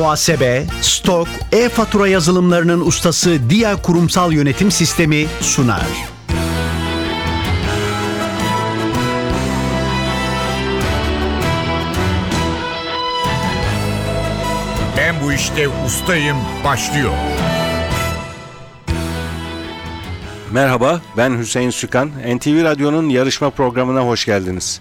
muhasebe, stok, e-fatura yazılımlarının ustası Dia Kurumsal Yönetim Sistemi sunar. Ben bu işte ustayım başlıyor. Merhaba, ben Hüseyin Sükan. NTV Radyo'nun yarışma programına hoş geldiniz.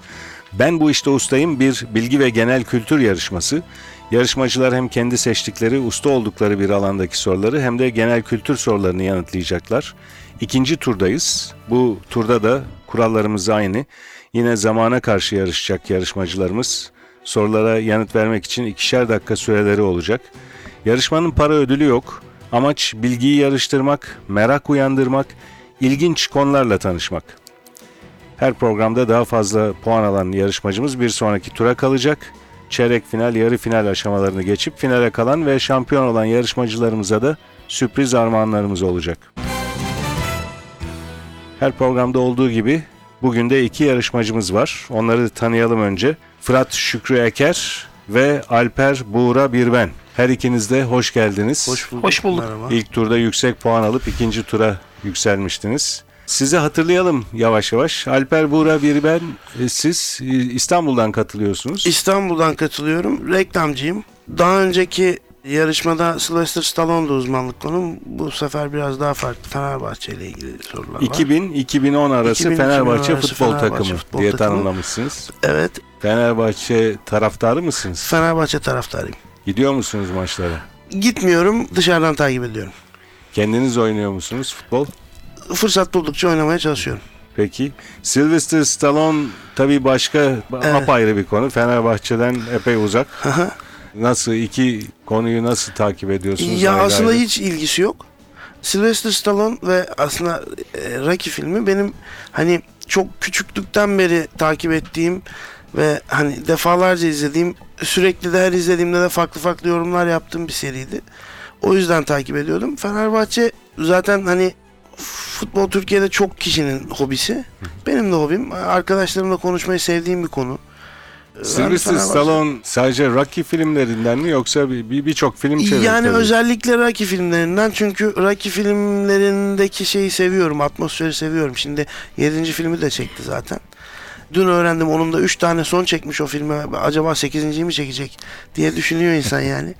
Ben bu işte ustayım bir bilgi ve genel kültür yarışması. Yarışmacılar hem kendi seçtikleri, usta oldukları bir alandaki soruları hem de genel kültür sorularını yanıtlayacaklar. İkinci turdayız. Bu turda da kurallarımız aynı. Yine zamana karşı yarışacak yarışmacılarımız. Sorulara yanıt vermek için ikişer dakika süreleri olacak. Yarışmanın para ödülü yok. Amaç bilgiyi yarıştırmak, merak uyandırmak, ilginç konularla tanışmak. Her programda daha fazla puan alan yarışmacımız bir sonraki tura kalacak. Çeyrek final, yarı final aşamalarını geçip finale kalan ve şampiyon olan yarışmacılarımıza da sürpriz armağanlarımız olacak. Her programda olduğu gibi bugün de iki yarışmacımız var. Onları tanıyalım önce. Fırat Şükrü Eker ve Alper Buğra Birben. Her ikiniz de hoş geldiniz. Hoş bulduk. Hoş bulduk. Merhaba. İlk turda yüksek puan alıp ikinci tura yükselmiştiniz. Sizi hatırlayalım yavaş yavaş. Alper Buğra Birben, e, siz e, İstanbul'dan katılıyorsunuz. İstanbul'dan katılıyorum. Reklamcıyım. Daha önceki yarışmada Sylvester Stallone'da uzmanlık konum. Bu sefer biraz daha farklı. Fenerbahçe ile ilgili sorular var. 2000-2010 arası 2000-2010 Fenerbahçe arası futbol Fenerbahçe takımı futbol diye takımı. tanımlamışsınız. Evet. Fenerbahçe taraftarı mısınız? Fenerbahçe taraftarıyım. Gidiyor musunuz maçlara? Gitmiyorum. Dışarıdan takip ediyorum. Kendiniz oynuyor musunuz futbol? Fırsat buldukça oynamaya çalışıyorum. Peki. Sylvester Stallone tabii başka apayrı bir konu. Fenerbahçe'den epey uzak. Nasıl iki konuyu nasıl takip ediyorsunuz? ya ayrı aslında ayrı? hiç ilgisi yok. Sylvester Stallone ve aslında e, Rocky filmi benim hani çok küçüklükten beri takip ettiğim ve hani defalarca izlediğim sürekli de her izlediğimde de farklı farklı yorumlar yaptığım bir seriydi. O yüzden takip ediyordum. Fenerbahçe zaten hani futbol Türkiye'de çok kişinin hobisi. Benim de hobim. Arkadaşlarımla konuşmayı sevdiğim bir konu. Ee, Sylvester hani Stallone sadece Rocky filmlerinden mi yoksa bir bir- birçok film çevirdi? Yani tabii. özellikle Rocky filmlerinden çünkü Rocky filmlerindeki şeyi seviyorum, atmosferi seviyorum. Şimdi 7. filmi de çekti zaten. Dün öğrendim onun da 3 tane son çekmiş o filme. Acaba 8. mi çekecek diye düşünüyor insan yani.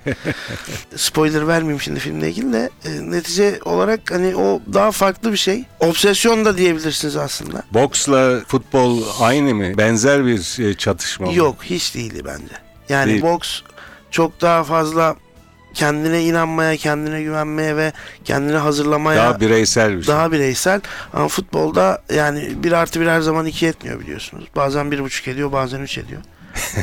Spoiler vermeyeyim şimdi filmle ilgili de. E, netice olarak hani o daha farklı bir şey. Obsesyon da diyebilirsiniz aslında. Boksla futbol aynı mı? Benzer bir e, çatışma mı? Yok hiç değildi bence. Yani Değil. boks çok daha fazla kendine inanmaya, kendine güvenmeye ve kendini hazırlamaya Daha bireysel bir şey. daha bireysel. Ama futbolda yani bir artı bir her zaman iki etmiyor biliyorsunuz. Bazen bir buçuk ediyor, bazen üç ediyor.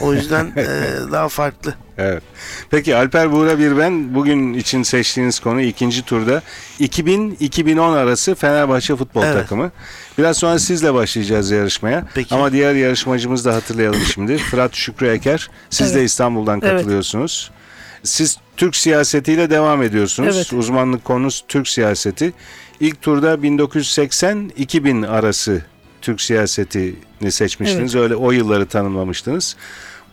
O yüzden eee, daha farklı. Evet. Peki Alper Buğra Birben bugün için seçtiğiniz konu ikinci turda 2000-2010 arası Fenerbahçe futbol Evet. takımı. Biraz sonra sizle başlayacağız yarışmaya. Peki. Ama diğer yarışmacımızı da hatırlayalım şimdi. Fırat Şükrü Eker. Siz de Evet. İstanbul'dan Evet. Siz Türk siyasetiyle devam ediyorsunuz. Evet. Uzmanlık konunuz Türk siyaseti. İlk turda 1980-2000 arası Türk siyasetini seçmiştiniz. Öyle o yılları tanımlamıştınız.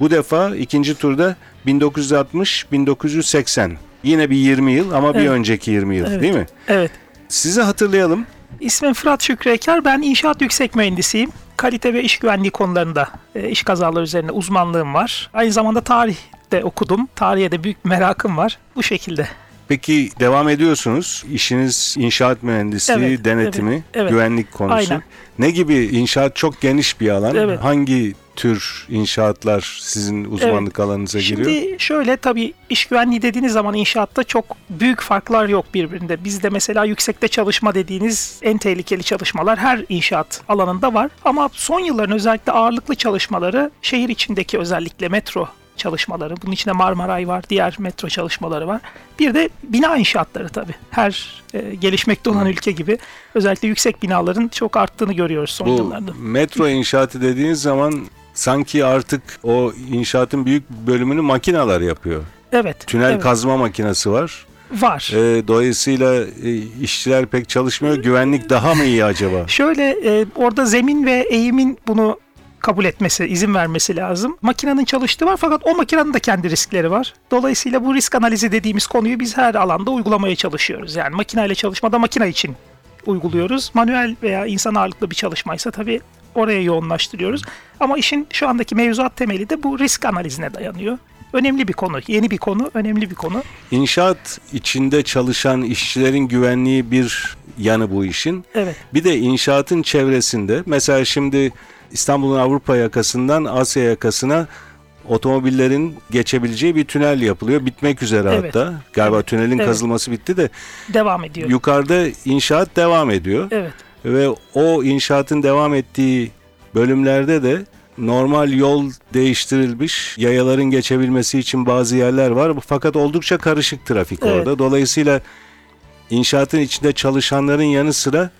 Bu defa ikinci turda 1960-1980. Yine bir 20 yıl ama bir Evet. önceki 20 yıl Evet. değil mi? Evet. Sizi hatırlayalım. İsmim Fırat Şükrü Eker. Ben inşaat yüksek mühendisiyim. Kalite ve iş güvenliği konularında e, iş kazaları üzerine uzmanlığım var. Aynı zamanda tarih de okudum. Tarihe de büyük merakım var. Bu şekilde. Peki devam ediyorsunuz. İşiniz inşaat mühendisliği, Evet, denetimi, evet, evet. güvenlik konusu. Aynen. Ne gibi inşaat çok geniş bir alan. Evet. Hangi tür inşaatlar sizin uzmanlık alanınıza giriyor? Şimdi şöyle tabii iş güvenliği dediğiniz zaman inşaatta çok büyük farklar yok birbirinde. Bizde mesela yüksekte çalışma dediğiniz en tehlikeli çalışmalar her inşaat alanında var. Ama son yılların özellikle ağırlıklı çalışmaları şehir içindeki özellikle metro çalışmaları. Bunun içinde Marmaray var, diğer metro çalışmaları var. Bir de bina inşaatları tabii. Her e, gelişmekte olan ülke gibi özellikle yüksek binaların çok arttığını görüyoruz son Bu yıllarda. metro inşaatı dediğiniz zaman sanki artık o inşaatın büyük bölümünü makineler yapıyor. Evet. Tünel evet, kazma makinesi var. var. Ee, dolayısıyla e, işçiler pek çalışmıyor. Güvenlik daha mı iyi acaba? Şöyle e, orada zemin ve eğimin bunu kabul etmesi, izin vermesi lazım. Makinenin çalıştığı var fakat o makinenin de kendi riskleri var. Dolayısıyla bu risk analizi dediğimiz konuyu biz her alanda uygulamaya çalışıyoruz. Yani makineyle çalışmada makine için uyguluyoruz. Manuel veya insan ağırlıklı bir çalışmaysa tabii oraya yoğunlaştırıyoruz. Ama işin şu andaki mevzuat temeli de bu risk analizine dayanıyor. Önemli bir konu, yeni bir konu, önemli bir konu. İnşaat içinde çalışan işçilerin güvenliği bir yanı bu işin. Evet. Bir de inşaatın çevresinde mesela şimdi İstanbul'un Avrupa yakasından Asya yakasına otomobillerin geçebileceği bir tünel yapılıyor. Bitmek üzere Evet. hatta. Galiba Evet. tünelin Evet. kazılması bitti de Devam ediyor. yukarıda inşaat devam ediyor. Evet. Ve o inşaatın devam ettiği bölümlerde de normal yol değiştirilmiş. Yayaların geçebilmesi için bazı yerler var. Fakat oldukça karışık trafik Evet. orada. Dolayısıyla inşaatın içinde çalışanların yanı sıra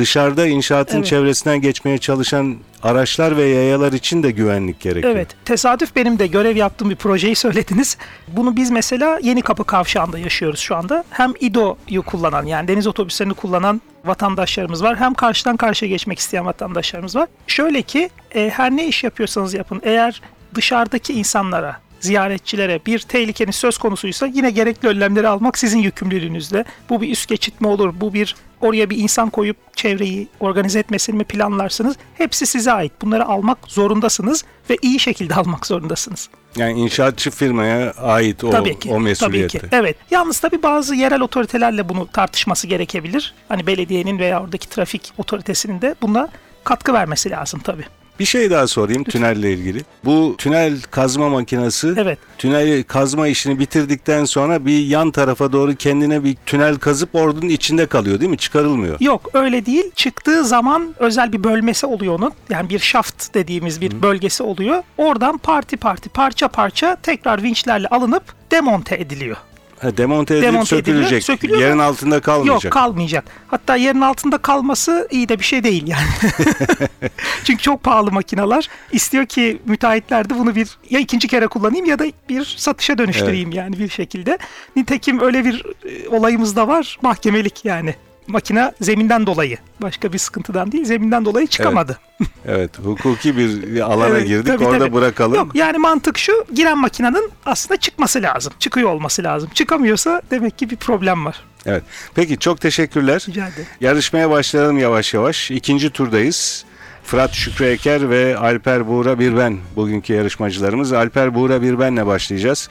dışarıda inşaatın Evet. çevresinden geçmeye çalışan araçlar ve yayalar için de güvenlik gerekiyor. Evet. Tesadüf benim de görev yaptığım bir projeyi söylediniz. Bunu biz mesela Yeni Kapı Kavşağı'nda yaşıyoruz şu anda. Hem İDO'yu kullanan yani deniz otobüslerini kullanan vatandaşlarımız var. Hem karşıdan karşıya geçmek isteyen vatandaşlarımız var. Şöyle ki e, her ne iş yapıyorsanız yapın eğer dışarıdaki insanlara ziyaretçilere bir tehlikenin söz konusuysa yine gerekli önlemleri almak sizin yükümlülüğünüzde. Bu bir üst geçit mi olur, bu bir oraya bir insan koyup çevreyi organize etmesini mi planlarsınız? Hepsi size ait. Bunları almak zorundasınız ve iyi şekilde almak zorundasınız. Yani inşaatçı firmaya ait o, tabii ki. o mesuliyeti. Tabii ki. Evet. Yalnız tabii bazı yerel otoritelerle bunu tartışması gerekebilir. Hani belediyenin veya oradaki trafik otoritesinin de buna katkı vermesi lazım tabii. Bir şey daha sorayım tünelle ilgili. Bu tünel kazma makinesi Evet. tünel kazma işini bitirdikten sonra bir yan tarafa doğru kendine bir tünel kazıp ordunun içinde kalıyor değil mi? Çıkarılmıyor. Yok öyle değil. Çıktığı zaman özel bir bölmesi oluyor onun. Yani bir şaft dediğimiz bir bölgesi oluyor. Oradan parti parti parça parça tekrar vinçlerle alınıp demonte ediliyor. Ha, demonte edilip Demonte ediliyor, sökülecek. sökülüyor Yerin altında kalmayacak. Yok kalmayacak. Hatta yerin altında kalması iyi de bir şey değil yani. Çünkü çok pahalı makineler. İstiyor ki müteahhitler de bunu bir ya ikinci kere kullanayım ya da bir satışa dönüştüreyim yani bir şekilde. Nitekim öyle bir e, olayımız da var. Mahkemelik yani. Makine zeminden dolayı. Başka bir sıkıntıdan değil. Zeminden dolayı çıkamadı. Evet, hukuki bir alana Evet, girdik. tabii, Orada tabii. bırakalım. Yok yani mantık şu. Giren makinenin aslında çıkması lazım. Çıkıyor olması lazım. Çıkamıyorsa demek ki bir problem var. Evet. Peki çok teşekkürler. Rica ederim. Yarışmaya başlayalım yavaş yavaş. İkinci turdayız. Fırat Şükrü Eker ve Alper Buğra Birben bugünkü yarışmacılarımız. Alper Buğra Birben'le başlayacağız.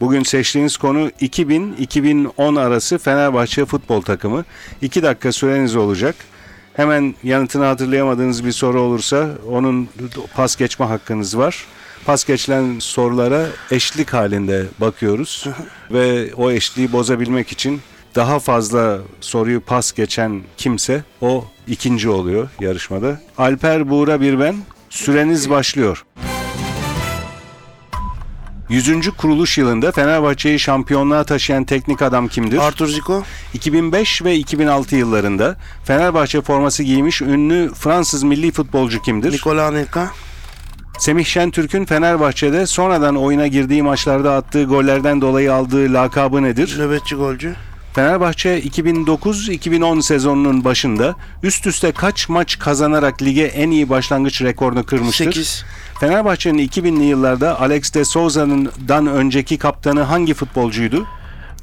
Bugün seçtiğiniz konu 2000-2010 arası Fenerbahçe futbol takımı. 2 dakika süreniz olacak. Hemen yanıtını hatırlayamadığınız bir soru olursa onun pas geçme hakkınız var. Pas geçilen sorulara eşlik halinde bakıyoruz ve o eşliği bozabilmek için daha fazla soruyu pas geçen kimse o ikinci oluyor yarışmada. Alper Buğra Birben süreniz başlıyor. 100. kuruluş yılında Fenerbahçe'yi şampiyonluğa taşıyan teknik adam kimdir? Arthur Zico. 2005 ve 2006 yıllarında Fenerbahçe forması giymiş ünlü Fransız milli futbolcu kimdir? Nikola Anelka. Semih Şentürk'ün Fenerbahçe'de sonradan oyuna girdiği maçlarda attığı gollerden dolayı aldığı lakabı nedir? Nöbetçi golcü. Fenerbahçe 2009-2010 sezonunun başında üst üste kaç maç kazanarak lige en iyi başlangıç rekorunu kırmıştır? 8. Fenerbahçe'nin 2000'li yıllarda Alex de Souza'dan önceki kaptanı hangi futbolcuydu?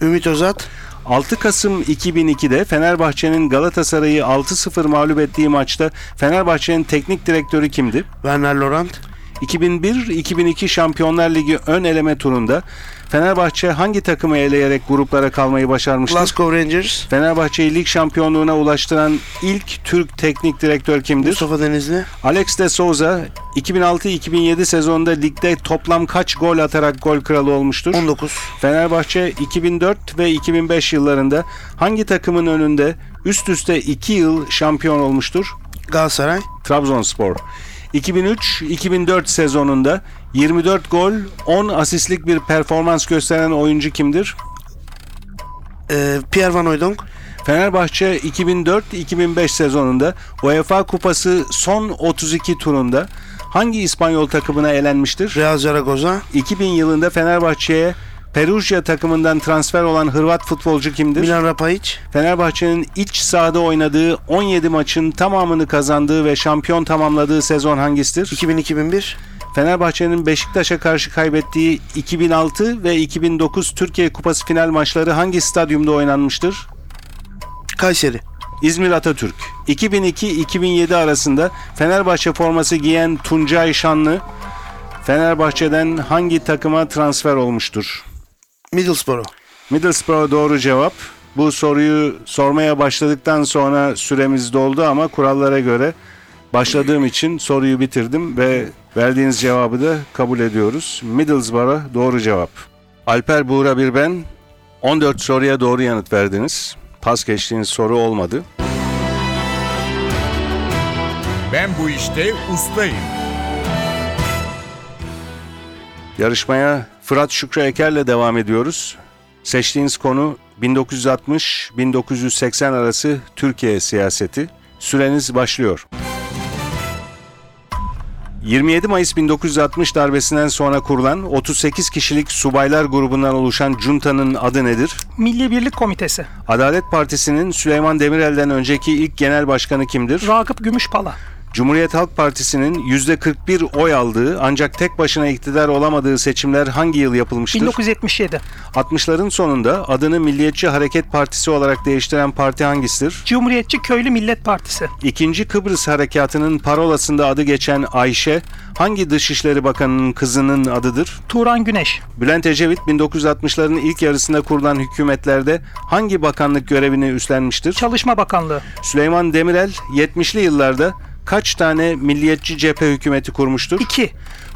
Ümit Özat. 6 Kasım 2002'de Fenerbahçe'nin Galatasaray'ı 6-0 mağlup ettiği maçta Fenerbahçe'nin teknik direktörü kimdi? Werner Laurent. 2001-2002 Şampiyonlar Ligi ön eleme turunda Fenerbahçe hangi takımı eleyerek gruplara kalmayı başarmıştır? Glasgow Rangers. Fenerbahçe'yi lig şampiyonluğuna ulaştıran ilk Türk teknik direktör kimdir? Mustafa Denizli. Alex de Souza 2006-2007 sezonunda ligde toplam kaç gol atarak gol kralı olmuştur? 19. Fenerbahçe 2004 ve 2005 yıllarında hangi takımın önünde üst üste 2 yıl şampiyon olmuştur? Galatasaray. Trabzonspor. 2003-2004 sezonunda 24 gol, 10 asistlik bir performans gösteren oyuncu kimdir? Ee, Pierre Van Hooijdonk. Fenerbahçe 2004-2005 sezonunda UEFA Kupası son 32 turunda hangi İspanyol takımına elenmiştir? Real Zaragoza. 2000 yılında Fenerbahçe'ye Perugia takımından transfer olan Hırvat futbolcu kimdir? Milan Rapayic. Fenerbahçe'nin iç sahada oynadığı 17 maçın tamamını kazandığı ve şampiyon tamamladığı sezon hangisidir? 2000-2001. Fenerbahçe'nin Beşiktaş'a karşı kaybettiği 2006 ve 2009 Türkiye Kupası final maçları hangi stadyumda oynanmıştır? Kayseri. İzmir Atatürk. 2002-2007 arasında Fenerbahçe forması giyen Tuncay Şanlı Fenerbahçe'den hangi takıma transfer olmuştur? Middlesbrough. Middlesbrough doğru cevap. Bu soruyu sormaya başladıktan sonra süremiz doldu ama kurallara göre başladığım için soruyu bitirdim ve verdiğiniz cevabı da kabul ediyoruz. Middlesbrough doğru cevap. Alper Buğra bir ben 14 soruya doğru yanıt verdiniz. Pas geçtiğiniz soru olmadı. Ben bu işte ustayım. Yarışmaya Fırat Şükrü Eker'le devam ediyoruz. Seçtiğiniz konu 1960-1980 arası Türkiye siyaseti. Süreniz başlıyor. 27 Mayıs 1960 darbesinden sonra kurulan 38 kişilik subaylar grubundan oluşan junta'nın adı nedir? Milli Birlik Komitesi. Adalet Partisi'nin Süleyman Demirel'den önceki ilk genel başkanı kimdir? Ragıp Gümüşpala. Cumhuriyet Halk Partisi'nin %41 oy aldığı ancak tek başına iktidar olamadığı seçimler hangi yıl yapılmıştır? 1977. 60'ların sonunda adını Milliyetçi Hareket Partisi olarak değiştiren parti hangisidir? Cumhuriyetçi Köylü Millet Partisi. İkinci Kıbrıs Harekatı'nın parolasında adı geçen Ayşe, hangi Dışişleri Bakanı'nın kızının adıdır? Turan Güneş. Bülent Ecevit 1960'ların ilk yarısında kurulan hükümetlerde hangi bakanlık görevini üstlenmiştir? Çalışma Bakanlığı. Süleyman Demirel 70'li yıllarda kaç tane milliyetçi cephe hükümeti kurmuştur? 2.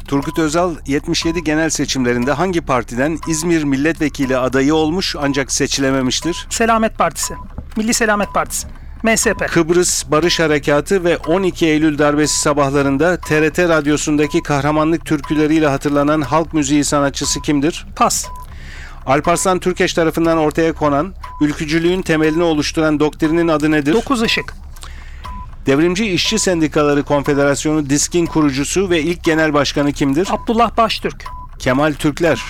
Turgut Özal 77 genel seçimlerinde hangi partiden İzmir milletvekili adayı olmuş ancak seçilememiştir? Selamet Partisi. Milli Selamet Partisi. MSP. Kıbrıs Barış Harekatı ve 12 Eylül darbesi sabahlarında TRT radyosundaki kahramanlık türküleriyle hatırlanan halk müziği sanatçısı kimdir? Pas. Alparslan Türkeş tarafından ortaya konan, ülkücülüğün temelini oluşturan doktrinin adı nedir? 9 Işık. Devrimci İşçi Sendikaları Konfederasyonu DİSK'in kurucusu ve ilk genel başkanı kimdir? Abdullah Baştürk. Kemal Türkler.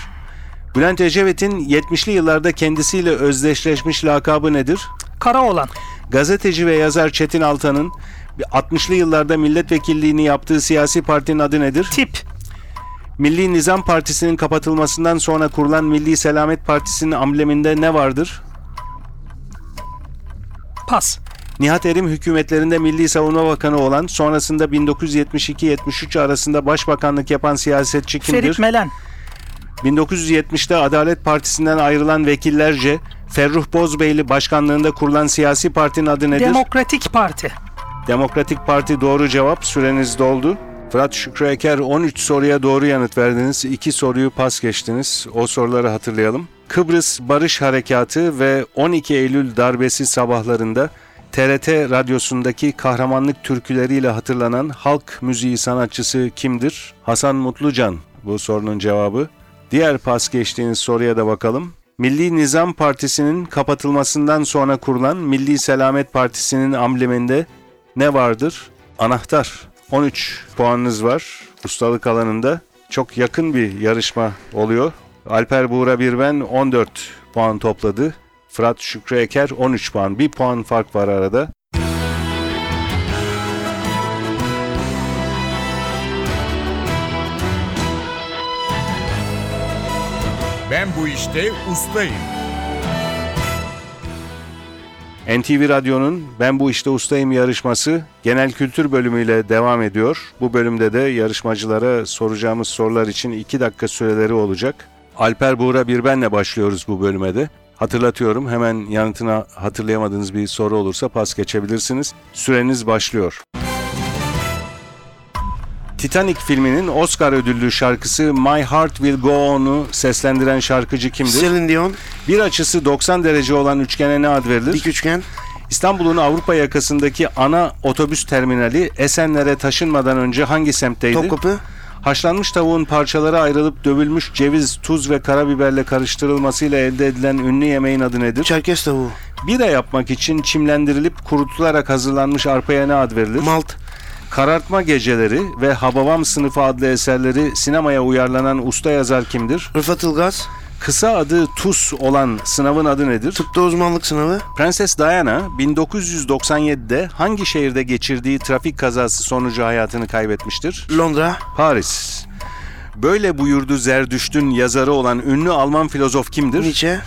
Bülent Ecevit'in 70'li yıllarda kendisiyle özdeşleşmiş lakabı nedir? Karaoğlan. Gazeteci ve yazar Çetin Altan'ın 60'lı yıllarda milletvekilliğini yaptığı siyasi partinin adı nedir? Tip. Milli Nizam Partisi'nin kapatılmasından sonra kurulan Milli Selamet Partisi'nin ambleminde ne vardır? Pas. Nihat Erim hükümetlerinde Milli Savunma Bakanı olan, sonrasında 1972-73 arasında başbakanlık yapan siyasetçi kimdir? Ferit Melen. 1970'te Adalet Partisi'nden ayrılan vekillerce Ferruh Bozbeyli başkanlığında kurulan siyasi partinin adı nedir? Demokratik Parti. Demokratik Parti doğru cevap. Süreniz doldu. Fırat Şükrü Eker 13 soruya doğru yanıt verdiniz. 2 soruyu pas geçtiniz. O soruları hatırlayalım. Kıbrıs Barış Harekatı ve 12 Eylül darbesi sabahlarında TRT radyosundaki kahramanlık türküleriyle hatırlanan halk müziği sanatçısı kimdir? Hasan Mutlucan bu sorunun cevabı. Diğer pas geçtiğiniz soruya da bakalım. Milli Nizam Partisi'nin kapatılmasından sonra kurulan Milli Selamet Partisi'nin ambleminde ne vardır? Anahtar. 13 puanınız var ustalık alanında. Çok yakın bir yarışma oluyor. Alper Buğra bir ben 14 puan topladı. Fırat Şükrü Eker 13 puan. Bir puan fark var arada. Ben bu işte ustayım. NTV Radyo'nun Ben Bu İşte Ustayım yarışması genel kültür bölümüyle devam ediyor. Bu bölümde de yarışmacılara soracağımız sorular için 2 dakika süreleri olacak. Alper Buğra Birben'le başlıyoruz bu bölüme de. Hatırlatıyorum hemen yanıtını hatırlayamadığınız bir soru olursa pas geçebilirsiniz. Süreniz başlıyor. Titanic filminin Oscar ödüllü şarkısı My Heart Will Go On'u seslendiren şarkıcı kimdir? Celine Dion. Bir açısı 90 derece olan üçgene ne ad verilir? Dik üçgen. İstanbul'un Avrupa yakasındaki ana otobüs terminali Esenler'e taşınmadan önce hangi semtteydi? Topkapı. Haşlanmış tavuğun parçalara ayrılıp dövülmüş ceviz, tuz ve karabiberle karıştırılmasıyla elde edilen ünlü yemeğin adı nedir? Çerkez tavuğu. Bira yapmak için çimlendirilip kurutularak hazırlanmış arpaya ne ad verilir? Malt. Karartma Geceleri ve Hababam Sınıfı adlı eserleri sinemaya uyarlanan usta yazar kimdir? Rıfat Ilgaz. Kısa adı TUS olan sınavın adı nedir? Tıpta uzmanlık sınavı. Prenses Diana 1997'de hangi şehirde geçirdiği trafik kazası sonucu hayatını kaybetmiştir? Londra. Paris. Böyle buyurdu Zerdüşt'ün yazarı olan ünlü Alman filozof kimdir? Nietzsche.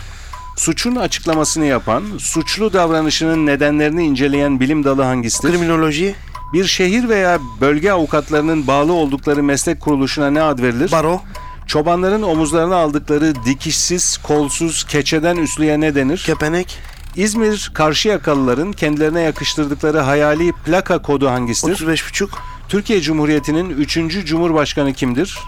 Suçun açıklamasını yapan, suçlu davranışının nedenlerini inceleyen bilim dalı hangisidir? Kriminoloji. Bir şehir veya bölge avukatlarının bağlı oldukları meslek kuruluşuna ne ad verilir? Baro. Çobanların omuzlarına aldıkları dikişsiz, kolsuz, keçeden üslüye ne denir? Kepenek. İzmir Karşıyakalıların kendilerine yakıştırdıkları hayali plaka kodu hangisidir? 35,5. Türkiye Cumhuriyeti'nin 3. Cumhurbaşkanı kimdir?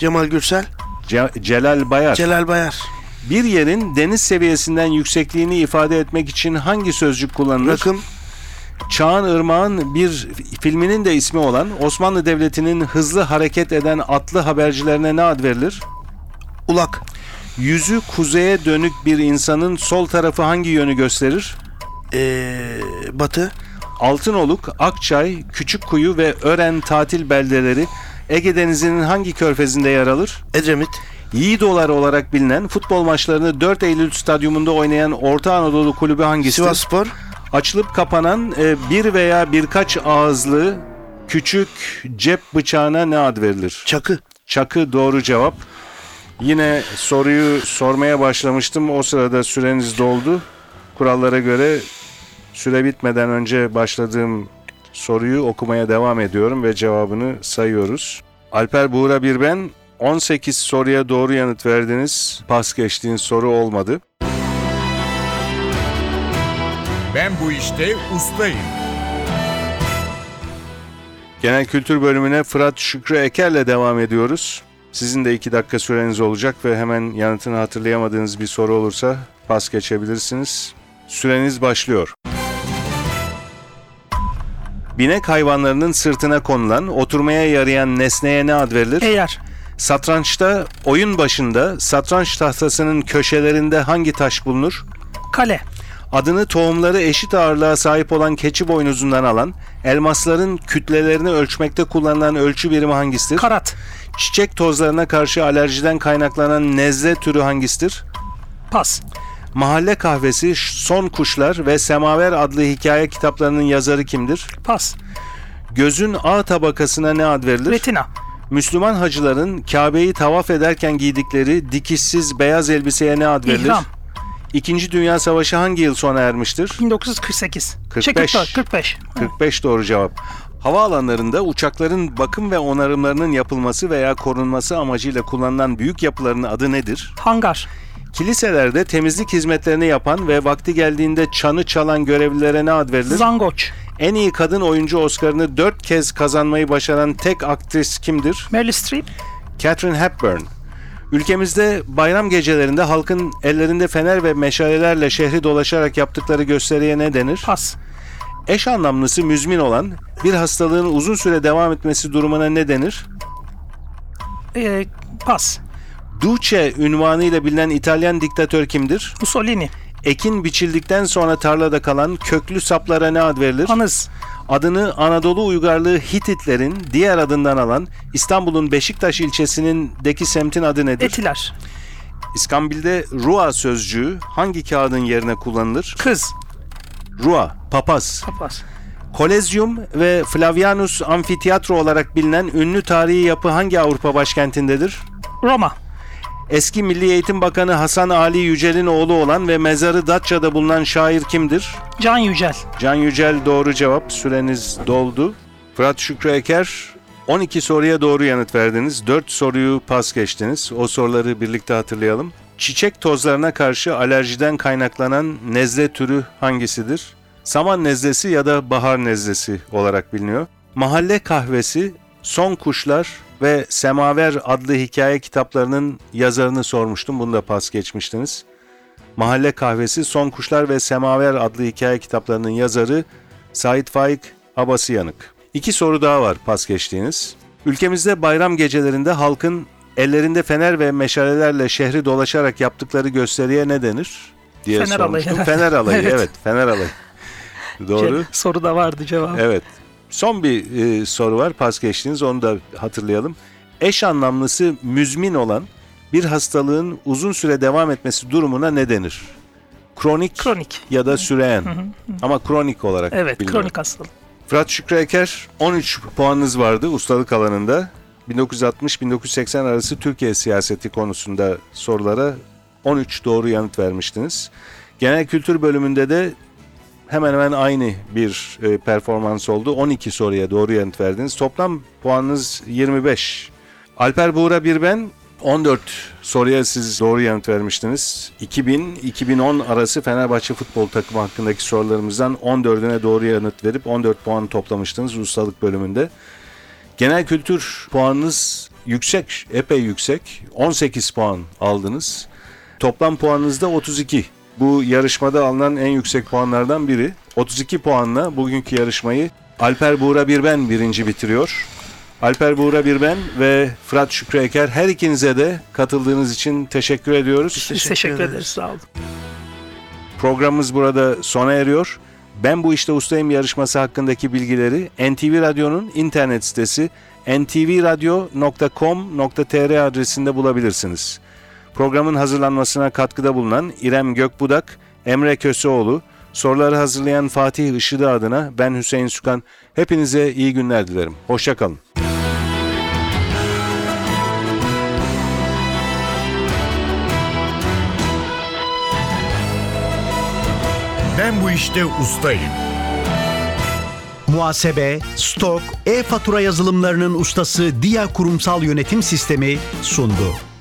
Cemal Gürsel. Ce- Celal Bayar. Celal Bayar. bir yerin deniz seviyesinden yüksekliğini ifade etmek için hangi sözcük kullanılır? Rakım. Çağan Irmak'ın bir filminin de ismi olan Osmanlı Devleti'nin hızlı hareket eden atlı habercilerine ne ad verilir? Ulak. Yüzü kuzeye dönük bir insanın sol tarafı hangi yönü gösterir? Ee, batı. Altınoluk, Akçay, Küçükkuyu ve Ören tatil beldeleri Ege Denizi'nin hangi körfezinde yer alır? Edremit. Yiğidolar olarak bilinen futbol maçlarını 4 Eylül stadyumunda oynayan Orta Anadolu kulübü hangisidir? Sivas Spor. Açılıp kapanan e, bir veya birkaç ağızlı küçük cep bıçağına ne ad verilir? Çakı. Çakı doğru cevap. Yine soruyu sormaya başlamıştım. O sırada süreniz doldu. Kurallara göre süre bitmeden önce başladığım soruyu okumaya devam ediyorum ve cevabını sayıyoruz. Alper Buğra bir ben 18 soruya doğru yanıt verdiniz. Pas geçtiğin soru olmadı. Ben bu işte ustayım. Genel kültür bölümüne Fırat Şükrü Eker'le devam ediyoruz. Sizin de iki dakika süreniz olacak ve hemen yanıtını hatırlayamadığınız bir soru olursa pas geçebilirsiniz. Süreniz başlıyor. Binek hayvanlarının sırtına konulan, oturmaya yarayan nesneye ne ad verilir? Eğer. Satrançta oyun başında satranç tahtasının köşelerinde hangi taş bulunur? Kale. Adını tohumları eşit ağırlığa sahip olan keçi boynuzundan alan, elmasların kütlelerini ölçmekte kullanılan ölçü birimi hangisidir? Karat. Çiçek tozlarına karşı alerjiden kaynaklanan nezle türü hangisidir? Pas. Mahalle Kahvesi, Son Kuşlar ve Semaver adlı hikaye kitaplarının yazarı kimdir? Pas. Gözün A tabakasına ne ad verilir? Retina. Müslüman hacıların Kabe'yi tavaf ederken giydikleri dikişsiz beyaz elbiseye ne ad verilir? İhram. İkinci Dünya Savaşı hangi yıl sona ermiştir? 1948. 45. Şey, 44, 45. 45 doğru cevap. Havaalanlarında uçakların bakım ve onarımlarının yapılması veya korunması amacıyla kullanılan büyük yapıların adı nedir? Hangar. Kiliselerde temizlik hizmetlerini yapan ve vakti geldiğinde çanı çalan görevlilere ne ad verilir? Zangoç. En iyi kadın oyuncu Oscar'ını 4 kez kazanmayı başaran tek aktris kimdir? Meryl Streep. Catherine Hepburn. Ülkemizde bayram gecelerinde halkın ellerinde fener ve meşalelerle şehri dolaşarak yaptıkları gösteriye ne denir? Pas. Eş anlamlısı müzmin olan bir hastalığın uzun süre devam etmesi durumuna ne denir? Ee, pas. Duce ünvanıyla bilinen İtalyan diktatör kimdir? Mussolini. Ekin biçildikten sonra tarlada kalan köklü saplara ne ad verilir? Anız. Adını Anadolu uygarlığı Hititlerin diğer adından alan İstanbul'un Beşiktaş ilçesinin deki semtin adı nedir? Etiler. İskambil'de Rua sözcüğü hangi kağıdın yerine kullanılır? Kız. Rua, papaz. Pas. Kolezyum ve Flavianus Amfiteyatro olarak bilinen ünlü tarihi yapı hangi Avrupa başkentindedir? Roma. Eski Milli Eğitim Bakanı Hasan Ali Yücel'in oğlu olan ve mezarı Datça'da bulunan şair kimdir? Can Yücel. Can Yücel doğru cevap. Süreniz doldu. Fırat Şükrü Eker 12 soruya doğru yanıt verdiniz. 4 soruyu pas geçtiniz. O soruları birlikte hatırlayalım. Çiçek tozlarına karşı alerjiden kaynaklanan nezle türü hangisidir? Saman nezlesi ya da bahar nezlesi olarak biliniyor. Mahalle kahvesi, Son Kuşlar ve Semaver adlı hikaye kitaplarının yazarını sormuştum. Bunu da pas geçmiştiniz. Mahalle Kahvesi, Son Kuşlar ve Semaver adlı hikaye kitaplarının yazarı Sait Faik Abasıyanık. İki soru daha var pas geçtiğiniz. Ülkemizde bayram gecelerinde halkın ellerinde fener ve meşalelerle şehri dolaşarak yaptıkları gösteriye ne denir? diye Fener alayı sormuştum. herhalde. Fener alayı, evet. Evet. fener alayı. Doğru. Şey, soruda vardı cevabı. Evet. Son bir e, soru var pas geçtiğiniz onu da hatırlayalım. Eş anlamlısı müzmin olan bir hastalığın uzun süre devam etmesi durumuna ne denir? Kronik, Kronik. ya da süreyen. Ama kronik olarak Evet, biliniyor. kronik hastalık. Fırat Şükrü Eker 13 puanınız vardı ustalık alanında. 1960-1980 arası Türkiye siyaseti konusunda sorulara 13 doğru yanıt vermiştiniz. Genel kültür bölümünde de hemen hemen aynı bir e, performans oldu. 12 soruya doğru yanıt verdiniz. Toplam puanınız 25. Alper Buğra Birben 14 soruya siz doğru yanıt vermiştiniz. 2000-2010 arası Fenerbahçe futbol takımı hakkındaki sorularımızdan 14'üne doğru yanıt verip 14 puan toplamıştınız ustalık bölümünde. Genel kültür puanınız yüksek, epey yüksek. 18 puan aldınız. Toplam puanınız da 32. Bu yarışmada alınan en yüksek puanlardan biri. 32 puanla bugünkü yarışmayı Alper Buğra Birben birinci bitiriyor. Alper Buğra Birben ve Fırat Şükrü Eker her ikinize de katıldığınız için teşekkür ediyoruz. Biz teşekkür ederiz. Sağ olun. Programımız burada sona eriyor. Ben bu işte ustayım yarışması hakkındaki bilgileri NTV Radyo'nun internet sitesi ntvradio.com.tr adresinde bulabilirsiniz. Programın hazırlanmasına katkıda bulunan İrem Gökbudak, Emre Köseoğlu, soruları hazırlayan Fatih Işıdı adına ben Hüseyin Sükan. Hepinize iyi günler dilerim. Hoşçakalın. Ben bu işte ustayım. Muhasebe, stok, e-fatura yazılımlarının ustası Dia Kurumsal Yönetim Sistemi sundu.